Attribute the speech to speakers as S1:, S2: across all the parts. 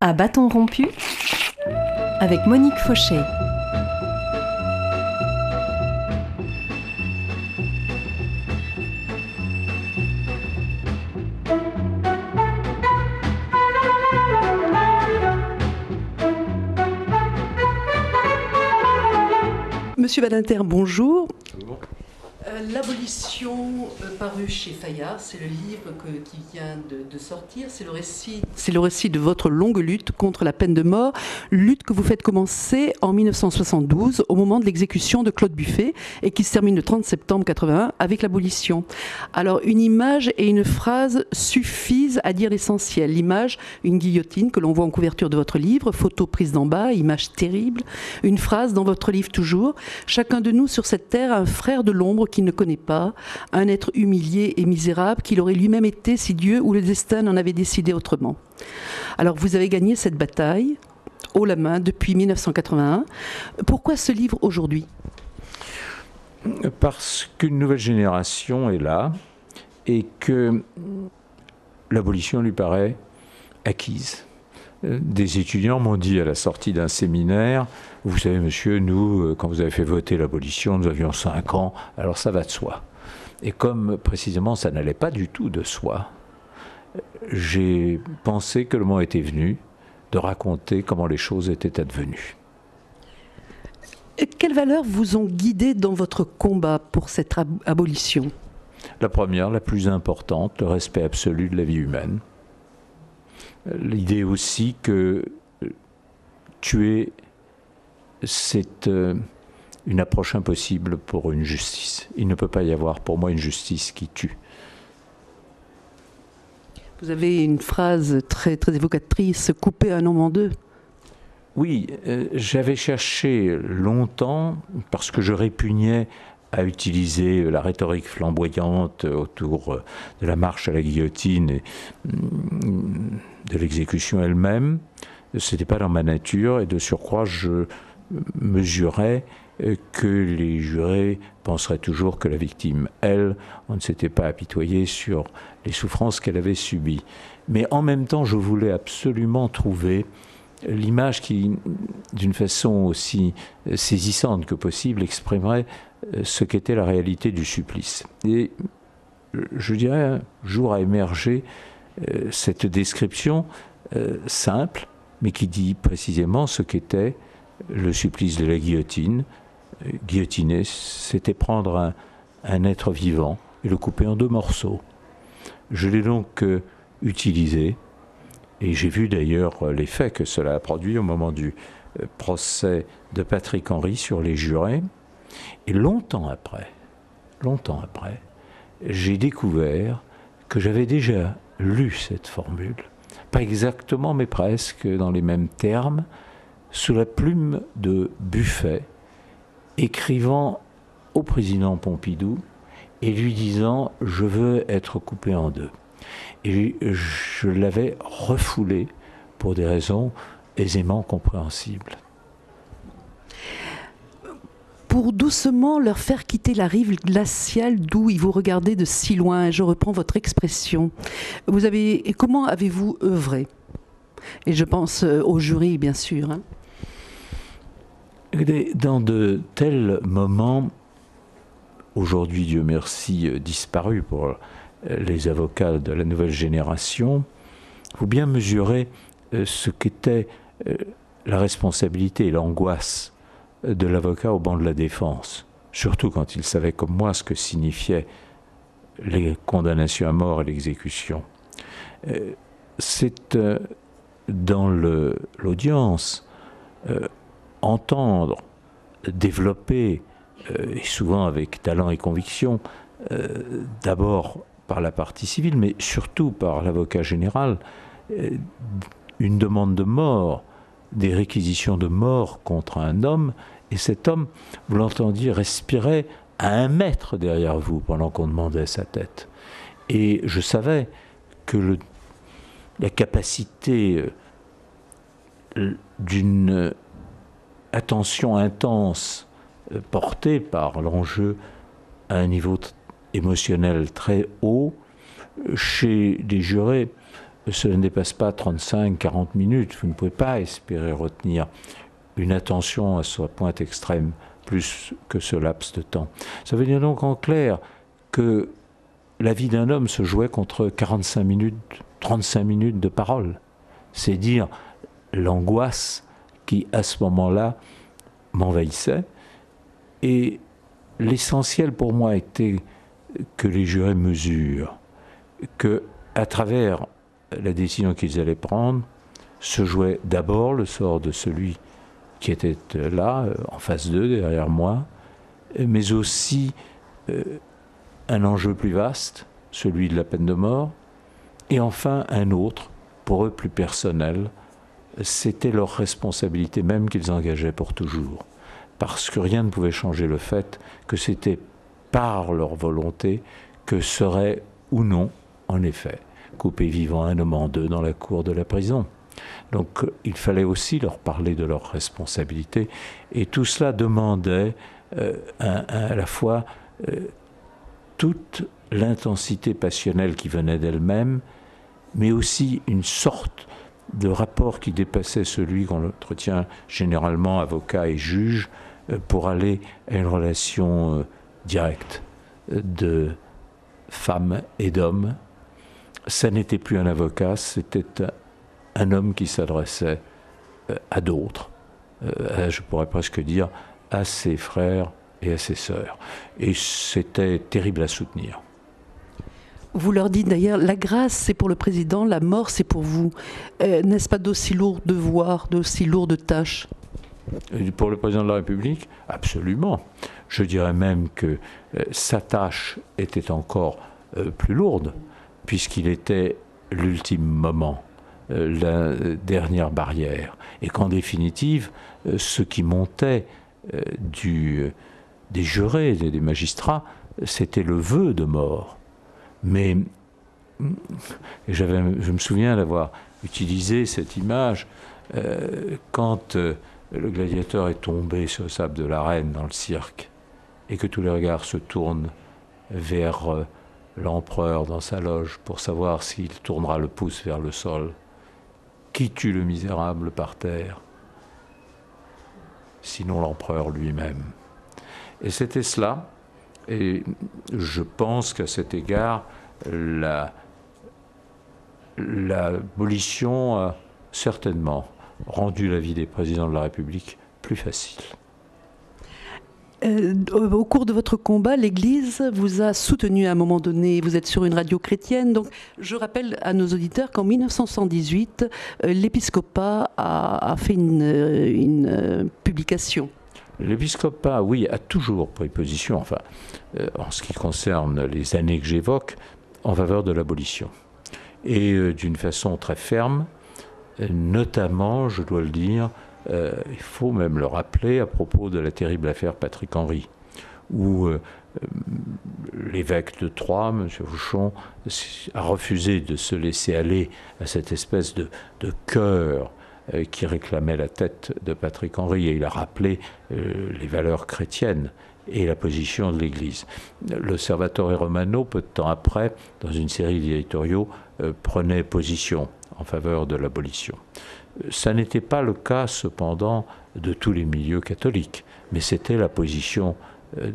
S1: À bâton rompu, avec Monique Fauché.
S2: Monsieur Badinter, bonjour. L'abolition euh, parue chez Fayard, c'est le livre qui vient de, sortir. C'est le récit. C'est le récit de votre longue lutte contre la peine de mort, lutte que vous faites commencer en 1972 au moment de l'exécution de Claude Buffet et qui se termine le 30 septembre 81 avec l'abolition. Alors une image et une phrase suffisent à dire l'essentiel. L'image, une guillotine que l'on voit en couverture de votre livre, photo prise d'en bas, image terrible. Une phrase dans votre livre toujours. Chacun de nous sur cette terre a un frère de l'ombre qui ne connaît pas, un être humilié et misérable qu'il aurait lui-même été si Dieu ou le destin n'en avait décidé autrement. Alors vous avez gagné cette bataille haut la main depuis 1981. Pourquoi ce livre aujourd'hui?
S3: Parce qu'une nouvelle génération est là et que l'abolition lui paraît acquise. Des étudiants m'ont dit à la sortie d'un séminaire, vous savez monsieur, nous, euh, quand vous avez fait voter l'abolition, nous avions 5 ans, alors ça va de soi. Et comme précisément ça n'allait pas du tout de soi, j'ai pensé que le moment était venu de raconter comment les choses étaient advenues.
S2: Quelles valeurs vous ont guidé dans votre combat pour cette abolition?
S3: La première, la plus importante, le respect absolu de la vie humaine. L'idée aussi que tuer, c'est euh, une approche impossible pour une justice. Il ne peut pas y avoir pour moi une justice qui tue.
S2: Vous avez une phrase très, très évocatrice, couper un homme en deux.
S3: Oui, euh, j'avais cherché longtemps, parce que je répugnais à utiliser la rhétorique flamboyante autour de la marche à la guillotine et mm, de l'exécution elle-même. Ce n'était pas dans ma nature et de surcroît, je mesurais que les jurés penseraient toujours que la victime, elle, on ne s'était pas apitoyé sur les souffrances qu'elle avait subies. Mais en même temps, je voulais absolument trouver l'image qui, d'une façon aussi saisissante que possible, exprimerait euh, ce qu'était la réalité du supplice. Et je dirais, un jour a émergé euh, cette description euh, simple, mais qui dit précisément ce qu'était le supplice de la guillotine. Guillotiner, c'était prendre un, être vivant et le couper en deux morceaux. Je l'ai donc utilisé, et j'ai vu d'ailleurs l'effet que cela a produit au moment du procès de Patrick Henry sur les jurés. Et longtemps après, longtemps après, j'ai découvert que j'avais déjà lu cette formule, pas exactement, mais presque dans les mêmes termes, sous la plume de Buffet, écrivant au président Pompidou et lui disant Je veux être coupé en deux. Et je l'avais refoulé pour des raisons aisément compréhensibles
S2: pour doucement leur faire quitter la rive glaciale d'où ils vous regardaient de si loin. Je reprends votre expression. Vous avez, comment avez-vous œuvré? Et je pense euh, au jury, bien sûr. Hein.
S3: Dans de tels moments, aujourd'hui, Dieu merci, euh, disparu pour euh, les avocats de la nouvelle génération, faut bien mesurer ce qu'était la responsabilité et l'angoisse de l'avocat au banc de la défense, surtout quand il savait comme moi ce que signifiaient les condamnations à mort et l'exécution. Euh, c'est euh, dans l'audience euh, entendre, développer, et souvent avec talent et conviction, d'abord par la partie civile, mais surtout par l'avocat général, une demande de mort des réquisitions de mort contre un homme, et cet homme, vous l'entendiez, respirait à un mètre derrière vous pendant qu'on demandait sa tête. Et je savais que la capacité euh, d'une attention intense euh, portée par l'enjeu à un niveau émotionnel très haut, chez des jurés cela ne dépasse pas 35-40 minutes. Vous ne pouvez pas espérer retenir une attention à sa pointe extrême plus que ce laps de temps. Ça veut dire donc en clair que la vie d'un homme se jouait contre 45 minutes, 35 minutes de parole. C'est dire l'angoisse qui, à ce moment-là, m'envahissait. Et l'essentiel pour moi était que les jurés mesurent que, à travers la décision qu'ils allaient prendre, se jouait d'abord le sort de celui qui était là, euh, en face d'eux, derrière moi, mais aussi euh, un enjeu plus vaste, celui de la peine de mort, et enfin un autre, pour eux plus personnel, c'était leur responsabilité même qu'ils engageaient pour toujours, parce que rien ne pouvait changer le fait que c'était par leur volonté que serait ou non, en effet, coupé vivant un homme en deux dans la cour de la prison. Donc il fallait aussi leur parler de leurs responsabilités. Et tout cela demandait euh, à la fois euh, toute l'intensité passionnelle qui venait d'elle-même, mais aussi une sorte de rapport qui dépassait celui qu'on entretient généralement avocat et juge euh, pour aller à une relation directe de femme et d'homme. Ça n'était plus un avocat, c'était un homme qui s'adressait euh, à d'autres, euh, je pourrais presque dire à ses frères et à ses sœurs. Et c'était terrible à soutenir.
S2: Vous leur dites d'ailleurs, la grâce c'est pour le président, la mort c'est pour vous. Euh, n'est-ce pas d'aussi lourds devoirs, d'aussi lourdes tâches?
S3: Pour le président de la République, absolument. Je dirais même que sa tâche était encore plus lourde, puisqu'il était l'ultime moment euh, la dernière barrière. Et qu'en définitive, euh, ce qui montait euh, des jurés, des, des magistrats, c'était le vœu de mort. Mais je me souviens d'avoir utilisé cette image quand le gladiateur est tombé sur le sable de l'arène dans le cirque et que tous les regards se tournent vers l'empereur dans sa loge pour savoir s'il tournera le pouce vers le sol qui tue le misérable par terre? Sinon l'empereur lui-même. Et c'était cela. Et je pense qu'à cet égard, l'abolition a certainement rendu la vie des présidents de la République plus facile.
S2: Euh, au cours de votre combat, l'Église vous a soutenu à un moment donné. Vous êtes sur une radio chrétienne. Donc, je rappelle à nos auditeurs qu'en 1978, euh, l'épiscopat a, fait une, euh, publication.
S3: L'épiscopat, oui, a toujours pris position, enfin, en ce qui concerne les années que j'évoque, en faveur de l'abolition. Et d'une façon très ferme, notamment, je dois le dire, euh, il faut même le rappeler à propos de la terrible affaire Patrick Henry, où euh, euh, l'évêque de Troyes, M. Fouchon, a refusé de se laisser aller à cette espèce de, de cœur qui réclamait la tête de Patrick Henry, et il a rappelé les valeurs chrétiennes et la position de l'Église. L'Observatore Romano, peu de temps après, dans une série d'éditoriaux, prenait position en faveur de l'abolition. Ça n'était pas le cas cependant de tous les milieux catholiques, mais c'était la position euh,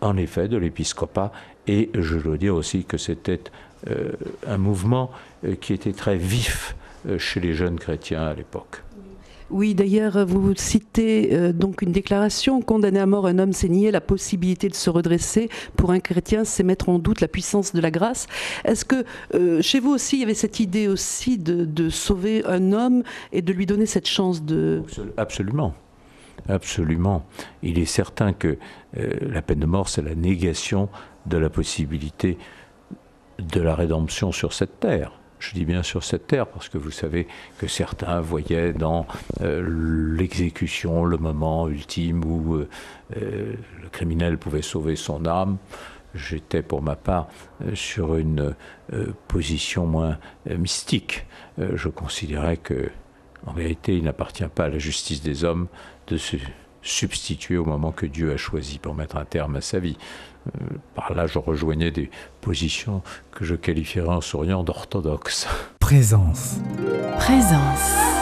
S3: en effet de l'épiscopat et je dois dire aussi que c'était euh, un mouvement euh, qui était très vif chez les jeunes chrétiens à l'époque.
S2: Oui, d'ailleurs, vous citez euh, donc une déclaration condamner à mort un homme, c'est nier la possibilité de se redresser. Pour un chrétien, c'est mettre en doute la puissance de la grâce. Est-ce que euh, chez vous aussi, il y avait cette idée aussi de, sauver un homme et de lui donner cette chance de...
S3: Absolument. Absolument. Il est certain que euh, la peine de mort, c'est la négation de la possibilité de la rédemption sur cette terre. Je dis bien sur cette terre parce que vous savez que certains voyaient dans euh, l'exécution le moment ultime où euh, euh, le criminel pouvait sauver son âme. J'étais pour ma part sur une position moins mystique. je considérais que, en vérité, il n'appartient pas à la justice des hommes de se substitué au moment que Dieu a choisi pour mettre un terme à sa vie. Euh, par là, je rejoignais des positions que je qualifierais en souriant d'orthodoxes.
S1: Présence. Présence.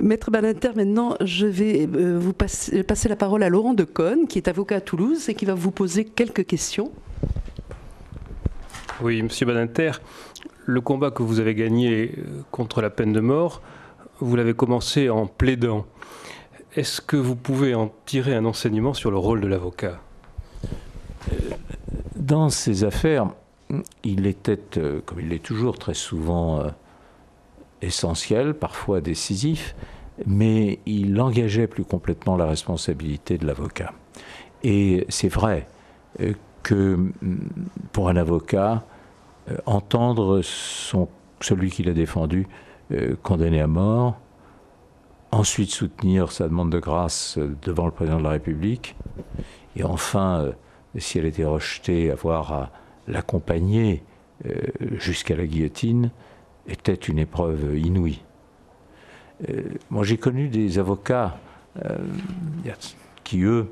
S2: Maître Balinter, maintenant, je vais euh, vous passer, la parole à Laurent Deconne, qui est avocat à Toulouse et qui va vous poser quelques questions.
S4: Oui, Monsieur Balinter, le combat que vous avez gagné euh, contre la peine de mort, vous l'avez commencé en plaidant. Est-ce que vous pouvez en tirer un enseignement sur le rôle de l'avocat?
S3: Dans ces affaires, il était, euh, comme il l'est toujours très souvent, essentiel, parfois décisif, mais il engageait plus complètement la responsabilité de l'avocat. Et c'est vrai euh, que mm, pour un avocat, euh, entendre son, celui qui l'a défendu euh, condamné à mort, ensuite soutenir sa demande de grâce devant le président de la République, et enfin, si elle était rejetée, avoir à l'accompagner jusqu'à la guillotine, était une épreuve inouïe. Euh, moi, j'ai connu des avocats euh, qui, eux,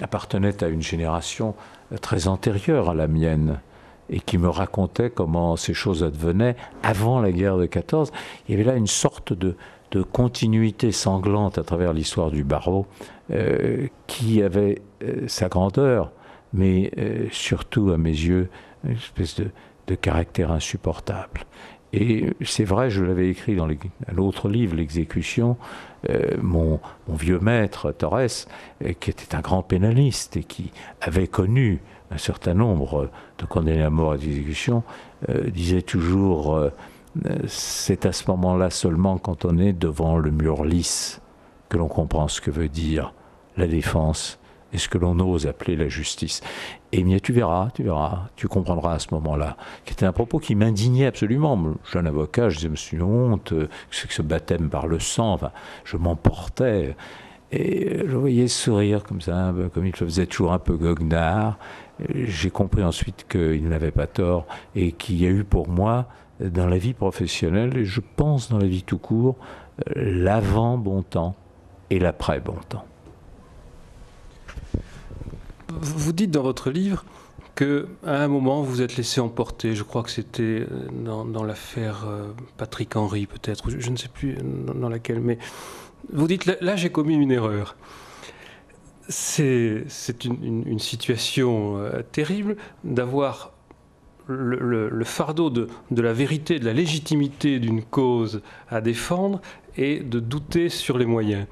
S3: appartenaient à une génération très antérieure à la mienne et qui me racontaient comment ces choses advenaient avant la guerre de 14. Il y avait là une sorte de, continuité sanglante à travers l'histoire du barreau euh, qui avait sa grandeur, mais surtout, à mes yeux, une espèce de, de caractère insupportable. Et c'est vrai, je l'avais écrit dans l'autre livre, L'exécution, euh, mon, vieux maître, Torres, euh, qui était un grand pénaliste et qui avait connu un certain nombre de condamnés à mort à l'exécution, euh, disait toujours c'est à ce moment-là seulement quand on est devant le mur lisse que l'on comprend ce que veut dire la défense et ce que l'on ose appeler la justice. Et bien, tu verras, tu verras, tu comprendras à ce moment-là, qui était un propos qui m'indignait absolument. Jeune avocat, je disais, me suis honte, c'est que ce baptême par le sang, enfin, je m'emportais. Et je voyais sourire comme ça, comme il faisait toujours un peu goguenard. J'ai compris ensuite qu'il n'avait pas tort et qu'il y a eu pour moi, dans la vie professionnelle, et je pense dans la vie tout court, l'avant bon temps et l'après bon temps
S4: vous dites dans votre livre que à un moment vous êtes laissé emporter. Je crois que c'était dans, l'affaire Patrick Henry, peut-être, je, ne sais plus dans, laquelle, mais vous dites là, j'ai commis une erreur. C'est une, situation terrible d'avoir le, fardeau de, la vérité, de la légitimité d'une cause à défendre et de douter sur les moyens.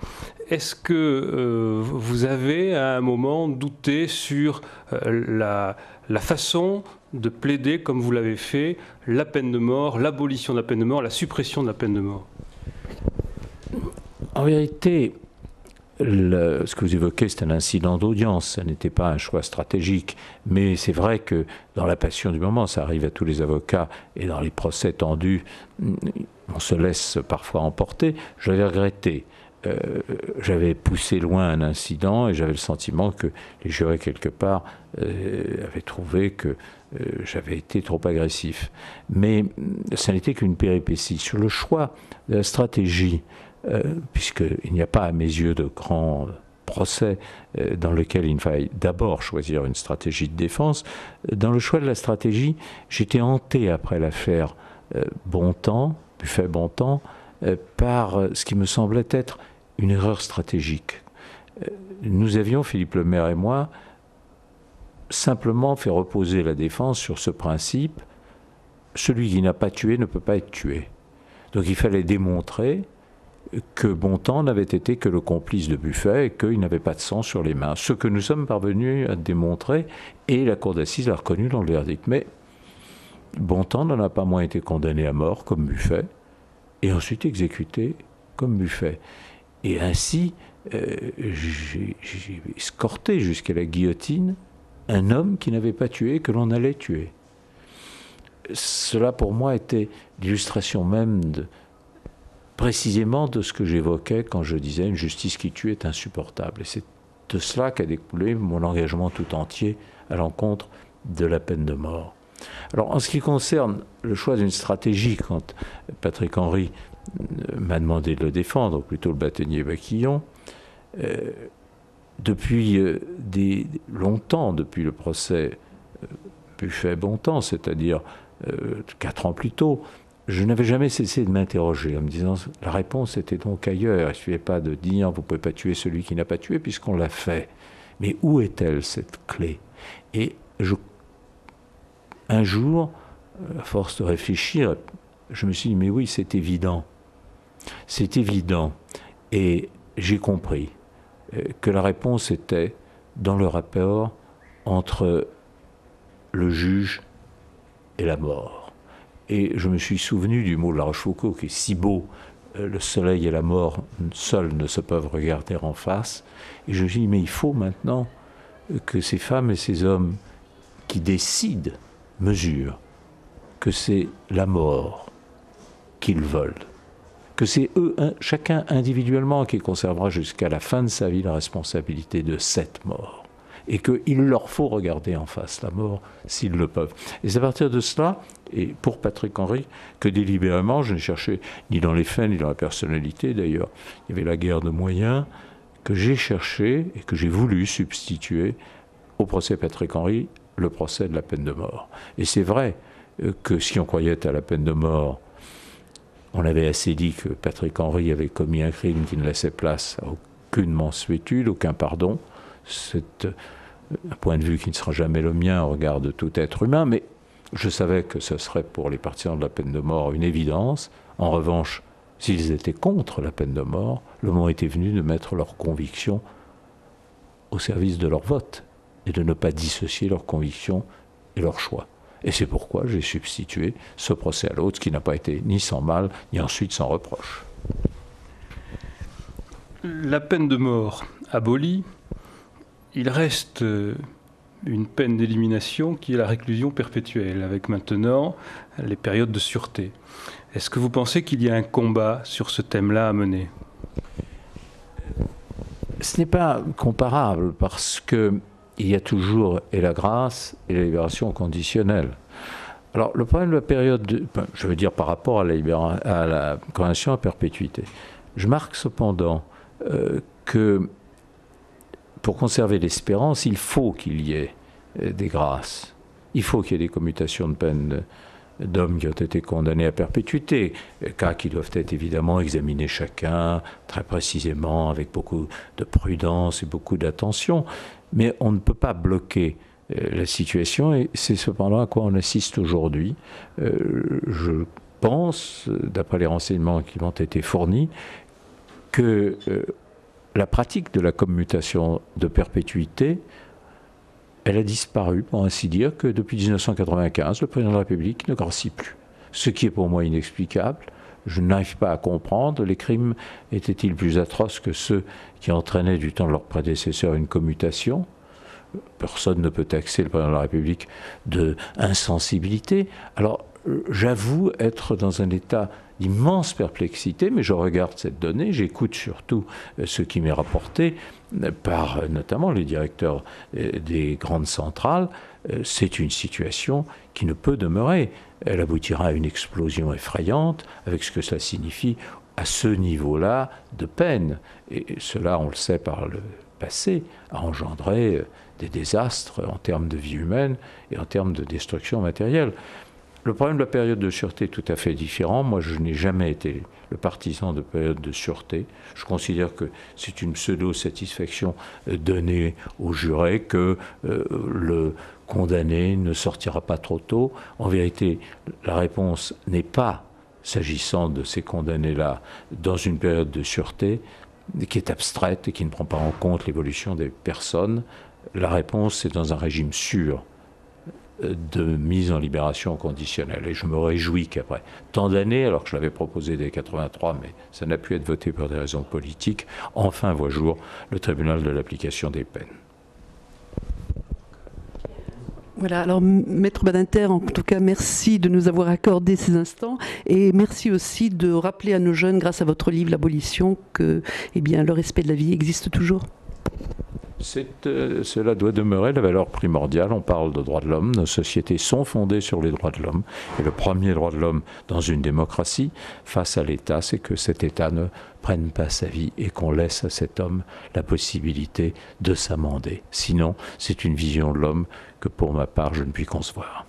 S4: Est-ce que euh, vous avez à un moment douté sur euh, la, la façon de plaider, comme vous l'avez fait, la peine de mort, l'abolition de la peine de mort, la suppression de la peine de mort?
S3: En vérité, ce que vous évoquez, c'est un incident d'audience, ça n'était pas un choix stratégique. Mais c'est vrai que dans la passion du moment, ça arrive à tous les avocats, et dans les procès tendus, on se laisse parfois emporter. J'avais regretté. Euh, j'avais poussé loin un incident et j'avais le sentiment que les jurés, quelque part, euh, avaient trouvé que euh, j'avais été trop agressif. Mais ça n'était qu'une péripétie. Sur le choix de la stratégie, puisqu'il n'y a pas à mes yeux de grand procès euh, dans lequel il faille d'abord choisir une stratégie de défense. Dans le choix de la stratégie, j'étais hanté après l'affaire euh, Bontemps, Buffet Bontemps, par ce qui me semblait être une erreur stratégique. Nous avions, Philippe Lemaire et moi, simplement fait reposer la défense sur ce principe celui qui n'a pas tué ne peut pas être tué. Donc il fallait démontrer que Bontemps n'avait été que le complice de Buffet et qu'il n'avait pas de sang sur les mains. Ce que nous sommes parvenus à démontrer, et la Cour d'assises l'a reconnu dans le verdict. Mais Bontemps n'en a pas moins été condamné à mort comme Buffet, et ensuite exécuté comme Buffet. Et ainsi, euh, j'ai escorté jusqu'à la guillotine un homme qui n'avait pas tué, que l'on allait tuer. Cela pour moi était l'illustration même de, précisément de ce que j'évoquais quand je disais une justice qui tue est insupportable. Et c'est de cela qu'a découlé mon engagement tout entier à l'encontre de la peine de mort. Alors en ce qui concerne le choix d'une stratégie, quand Patrick Henry euh, m'a demandé de le défendre, ou plutôt le bâtonnier Baquillon, euh, depuis euh, des, longtemps, depuis le procès Buffet-Bontemps, c'est-à-dire quatre ans plus tôt, je n'avais jamais cessé de m'interroger en me disant la réponse était donc ailleurs. Il ne suffisait pas de dire vous ne pouvez pas tuer celui qui n'a pas tué puisqu'on l'a fait. Mais où est-elle cette clé? Et je, un jour, à force de réfléchir, je me suis dit mais oui, c'est évident. C'est évident. Et j'ai compris euh, que la réponse était dans le rapport entre le juge et la mort. Et je me suis souvenu du mot de La Rochefoucauld qui est si beau euh, le soleil et la mort seuls ne se peuvent regarder en face. Et je me suis dit, mais il faut maintenant que ces femmes et ces hommes qui décident mesurent que c'est la mort qu'ils veulent, que c'est eux, chacun individuellement, qui conservera jusqu'à la fin de sa vie la responsabilité de cette mort et qu'il leur faut regarder en face la mort s'ils le peuvent. Et c'est à partir de cela, et pour Patrick Henry, que délibérément, je n'ai cherché ni dans les faits, ni dans la personnalité d'ailleurs, il y avait la guerre de moyens, que j'ai cherché et que j'ai voulu substituer au procès Patrick Henry le procès de la peine de mort. Et c'est vrai euh, que si on croyait à la peine de mort, on avait assez dit que Patrick Henry avait commis un crime qui ne laissait place à aucune mansuétude, aucun pardon. C'est un point de vue qui ne sera jamais le mien au regard de tout être humain, mais je savais que ce serait pour les partisans de la peine de mort une évidence. En revanche, s'ils étaient contre la peine de mort, le moment était venu de mettre leurs convictions au service de leur vote et de ne pas dissocier leurs convictions et leurs choix. Et c'est pourquoi j'ai substitué ce procès à l'autre, qui n'a pas été ni sans mal, ni ensuite sans reproche.
S4: La peine de mort abolie, il reste euh, une peine d'élimination qui est la réclusion perpétuelle, avec maintenant les périodes de sûreté. Est-ce que vous pensez qu'il y a un combat sur ce thème-là à mener?
S3: Ce n'est pas comparable parce que il y a toujours et la grâce et la libération conditionnelle. Alors le problème de la période, je veux dire par rapport à la, condamnation à perpétuité, je marque cependant euh, que pour conserver l'espérance, il faut qu'il y ait euh, des grâces. Il faut qu'il y ait des commutations de peine d'hommes qui ont été condamnés à perpétuité, cas qui doivent être évidemment examinés chacun très précisément, avec beaucoup de prudence et beaucoup d'attention. Mais on ne peut pas bloquer euh, la situation et c'est cependant à quoi on assiste aujourd'hui. Euh, je pense, d'après les renseignements qui m'ont été fournis, que euh, la pratique de la commutation de perpétuité elle a disparu, pour ainsi dire, que depuis 1995, le président de la République ne gracie plus. Ce qui est pour moi inexplicable. Je n'arrive pas à comprendre. Les crimes étaient-ils plus atroces que ceux qui entraînaient du temps de leurs prédécesseurs une commutation? Personne ne peut taxer le président de la République de insensibilité. Alors, j'avoue être dans un état d'immense perplexité, mais je regarde cette donnée, j'écoute surtout euh, ce qui m'est rapporté euh, par euh, notamment les directeurs des grandes centrales. C'est une situation qui ne peut demeurer. Elle aboutira à une explosion effrayante avec ce que cela signifie à ce niveau-là de peine. Et cela, on le sait par le passé, a engendré des désastres en termes de vie humaine et en termes de destruction matérielle. Le problème de la période de sûreté est tout à fait différent. Moi, je n'ai jamais été le partisan de période de sûreté. Je considère que c'est une pseudo-satisfaction euh, donnée aux jurés que euh, le condamné ne sortira pas trop tôt. En vérité, la réponse n'est pas, s'agissant de ces condamnés-là, dans une période de sûreté qui est abstraite et qui ne prend pas en compte l'évolution des personnes. La réponse, c'est dans un régime sûr de mise en libération conditionnelle. Et je me réjouis qu'après tant d'années, alors que je l'avais proposé dès 83, mais ça n'a pu être voté pour des raisons politiques, enfin voit jour le tribunal de l'application des peines.
S2: Voilà, alors Maître Badinter, en tout cas, merci de nous avoir accordé ces instants et merci aussi de rappeler à nos jeunes, grâce à votre livre L'abolition, que eh bien, le respect de la vie existe toujours.
S3: Euh, cela doit demeurer la valeur primordiale. On parle de droits de l'homme. Nos sociétés sont fondées sur les droits de l'homme. Et le premier droit de l'homme dans une démocratie, face à l'État, c'est que cet État ne prenne pas sa vie et qu'on laisse à cet homme la possibilité de s'amender. Sinon, c'est une vision de l'homme que pour ma part, je ne puis concevoir.